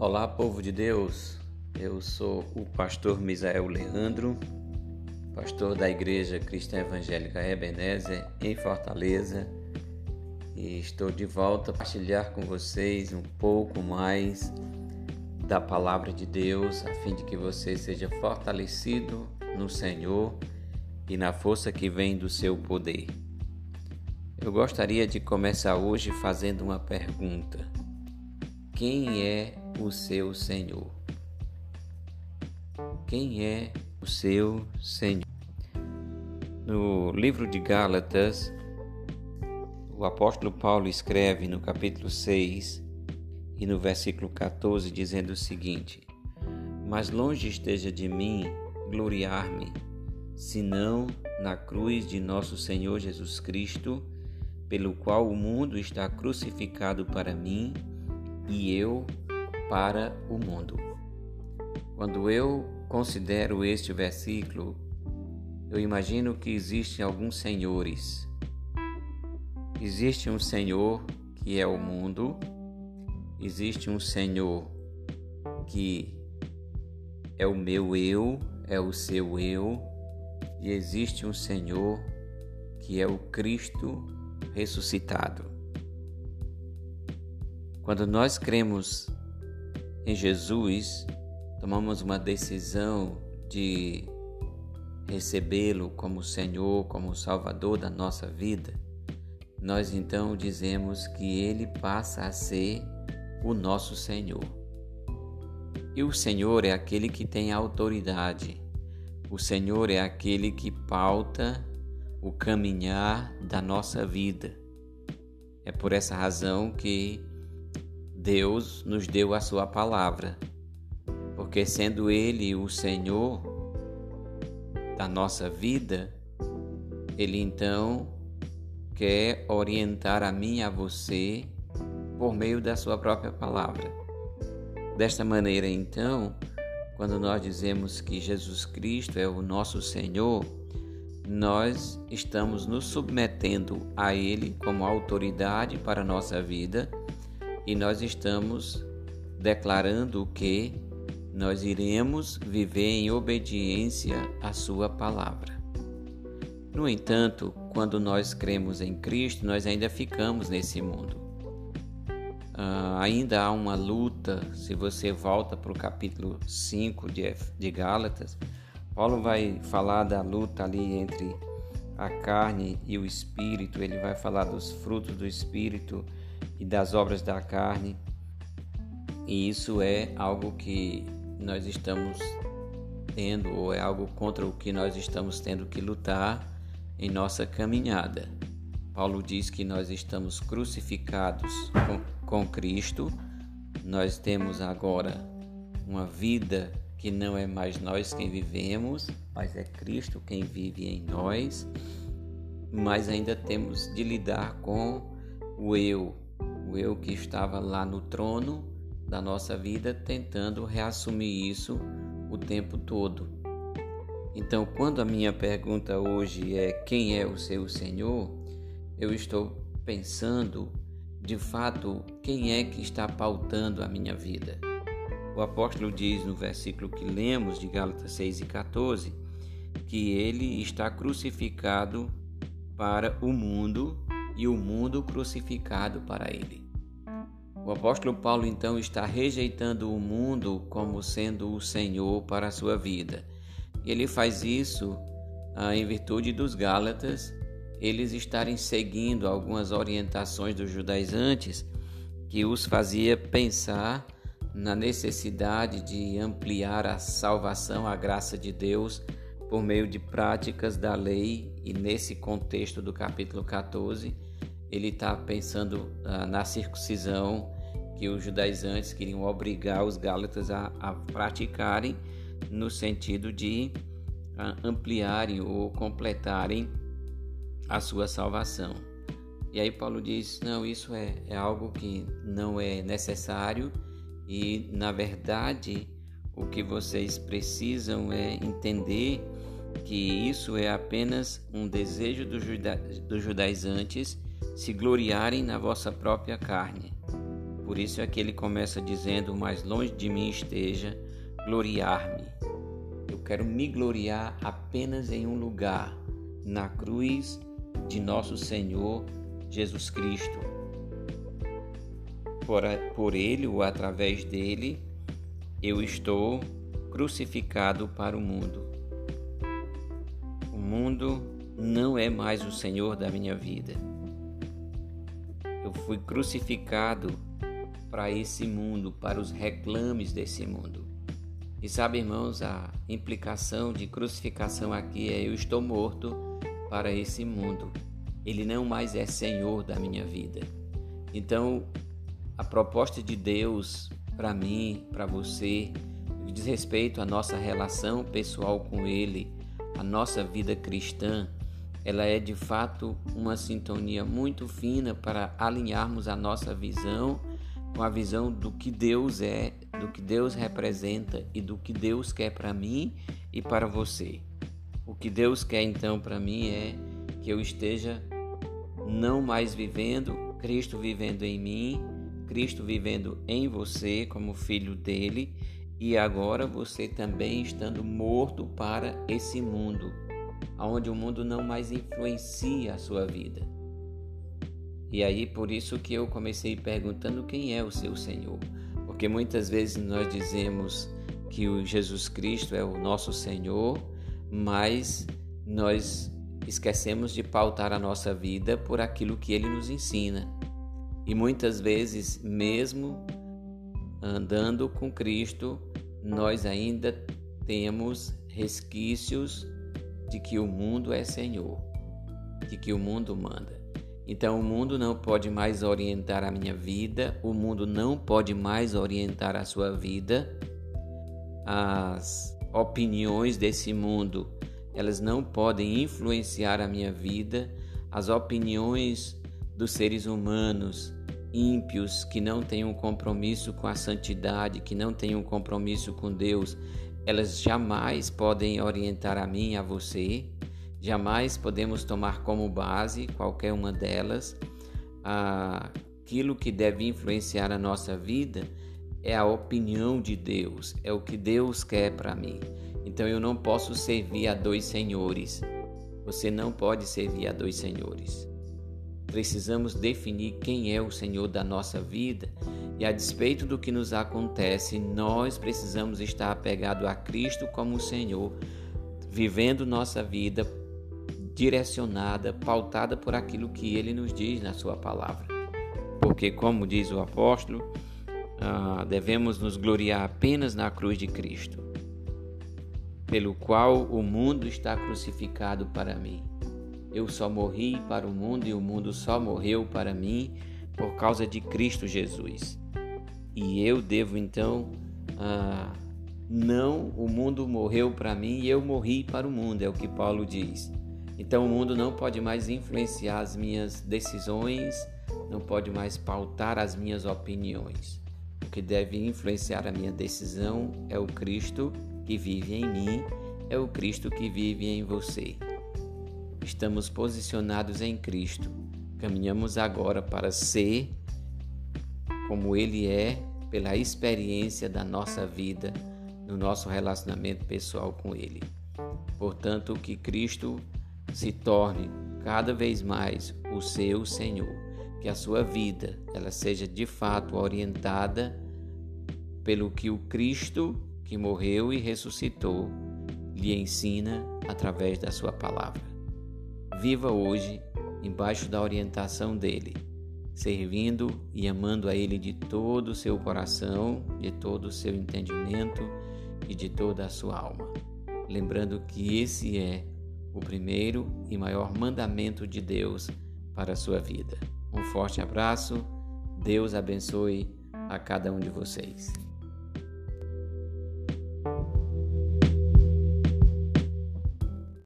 Olá, povo de Deus. Eu sou o pastor Misael Leandro, pastor da Igreja Cristã Evangélica Ebenezer em Fortaleza, e estou de volta a partilhar com vocês um pouco mais da palavra de Deus, a fim de que você seja fortalecido no Senhor e na força que vem do seu poder. Eu gostaria de começar hoje fazendo uma pergunta. Quem é o seu Senhor? Quem é o seu Senhor? No livro de Gálatas, o apóstolo Paulo escreve no capítulo 6 e no versículo 14, dizendo o seguinte: Mas longe esteja de mim gloriar-me, senão na cruz de nosso Senhor Jesus Cristo, pelo qual o mundo está crucificado para mim e eu para o mundo. Quando eu considero este versículo, eu imagino que existem alguns senhores. Existe um senhor que é o mundo, existe um senhor que é o meu eu, é o seu eu, e existe um senhor que é o Cristo ressuscitado. Quando nós cremos em Jesus, tomamos uma decisão de recebê-lo como Senhor, como Salvador da nossa vida, nós então dizemos que ele passa a ser o nosso Senhor. E o Senhor é aquele que tem autoridade. O Senhor é aquele que pauta o caminhar da nossa vida. É por essa razão que Deus nos deu a Sua palavra, porque sendo Ele o Senhor da nossa vida, Ele então quer orientar a mim e a você por meio da Sua própria palavra. Desta maneira, então, quando nós dizemos que Jesus Cristo é o nosso Senhor, nós estamos nos submetendo a Ele como autoridade para a nossa vida e nós estamos declarando que nós iremos viver em obediência à Sua palavra. No entanto, quando nós cremos em Cristo, nós ainda ficamos nesse mundo. Uh, ainda há uma luta, se você volta para o capítulo 5 de, de Gálatas, Paulo vai falar da luta ali entre a carne e o espírito, ele vai falar dos frutos do espírito e das obras da carne. E isso é algo que nós estamos tendo, ou é algo contra o que nós estamos tendo que lutar em nossa caminhada. Paulo diz que nós estamos crucificados com, com Cristo, nós temos agora uma vida que não é mais nós quem vivemos, mas é Cristo quem vive em nós, mas ainda temos de lidar com o eu, o eu que estava lá no trono da nossa vida, tentando reassumir isso o tempo todo. Então, quando a minha pergunta hoje é quem é o seu Senhor, eu estou pensando de fato quem é que está pautando a minha vida. O apóstolo diz no versículo que lemos de Gálatas 6 e 14 que ele está crucificado para o mundo e o mundo crucificado para ele. O apóstolo Paulo então está rejeitando o mundo como sendo o Senhor para a sua vida. Ele faz isso ah, em virtude dos Gálatas, eles estarem seguindo algumas orientações dos judaizantes que os fazia pensar na necessidade de ampliar a salvação, a graça de Deus por meio de práticas da lei e nesse contexto do capítulo 14 ele está pensando ah, na circuncisão que os judaizantes queriam obrigar os gálatas a, a praticarem no sentido de ah, ampliarem ou completarem a sua salvação. E aí Paulo diz: não, isso é, é algo que não é necessário e, na verdade, o que vocês precisam é entender que isso é apenas um desejo dos, juda judaizantes se gloriarem na vossa própria carne. Por isso é que ele começa dizendo: Mais longe de mim esteja gloriar-me. Eu quero me gloriar apenas em um lugar, na cruz de nosso Senhor Jesus Cristo. Por, por ele ou através dele, eu estou crucificado para o mundo. O mundo não é mais o Senhor da minha vida. Eu fui crucificado para esse mundo, para os reclames desse mundo. E sabe, irmãos, a implicação de crucificação aqui é eu estou morto para esse mundo. Ele não mais é senhor da minha vida. Então, a proposta de Deus para mim, para você, diz respeito à nossa relação pessoal com Ele, a nossa vida cristã, ela é de fato uma sintonia muito fina para alinharmos a nossa visão com a visão do que Deus é, do que Deus representa e do que Deus quer para mim e para você. O que Deus quer então para mim é que eu esteja não mais vivendo, Cristo vivendo em mim, Cristo vivendo em você como filho dele e agora você também estando morto para esse mundo, onde o mundo não mais influencia a sua vida. E aí por isso que eu comecei perguntando quem é o seu Senhor, porque muitas vezes nós dizemos que o Jesus Cristo é o nosso Senhor, mas nós esquecemos de pautar a nossa vida por aquilo que ele nos ensina. E muitas vezes, mesmo andando com Cristo, nós ainda temos resquícios de que o mundo é Senhor, de que o mundo manda. Então o mundo não pode mais orientar a minha vida, o mundo não pode mais orientar a sua vida. As opiniões desse mundo, elas não podem influenciar a minha vida. As opiniões dos seres humanos ímpios que não têm um compromisso com a santidade, que não têm um compromisso com Deus, elas jamais podem orientar a mim, a você. Jamais podemos tomar como base qualquer uma delas. Aquilo que deve influenciar a nossa vida é a opinião de Deus, é o que Deus quer para mim. Então eu não posso servir a dois senhores. Você não pode servir a dois senhores. Precisamos definir quem é o Senhor da nossa vida e, a despeito do que nos acontece, nós precisamos estar apegados a Cristo como Senhor, vivendo nossa vida direcionada, pautada por aquilo que ele nos diz na sua palavra. Porque, como diz o apóstolo, ah, devemos nos gloriar apenas na cruz de Cristo, pelo qual o mundo está crucificado para mim. Eu só morri para o mundo e o mundo só morreu para mim por causa de Cristo Jesus. E eu devo então. Ah, não, o mundo morreu para mim e eu morri para o mundo, é o que Paulo diz. Então o mundo não pode mais influenciar as minhas decisões, não pode mais pautar as minhas opiniões. O que deve influenciar a minha decisão é o Cristo que vive em mim, é o Cristo que vive em você. Estamos posicionados em Cristo. Caminhamos agora para ser como Ele é, pela experiência da nossa vida, no nosso relacionamento pessoal com Ele. Portanto, que Cristo se torne cada vez mais o seu Senhor, que a sua vida ela seja de fato orientada pelo que o Cristo que morreu e ressuscitou lhe ensina através da sua palavra. Viva hoje embaixo da orientação dele, servindo e amando a ele de todo o seu coração, de todo o seu entendimento e de toda a sua alma. Lembrando que esse é o primeiro e maior mandamento de Deus para a sua vida. Um forte abraço, Deus abençoe a cada um de vocês.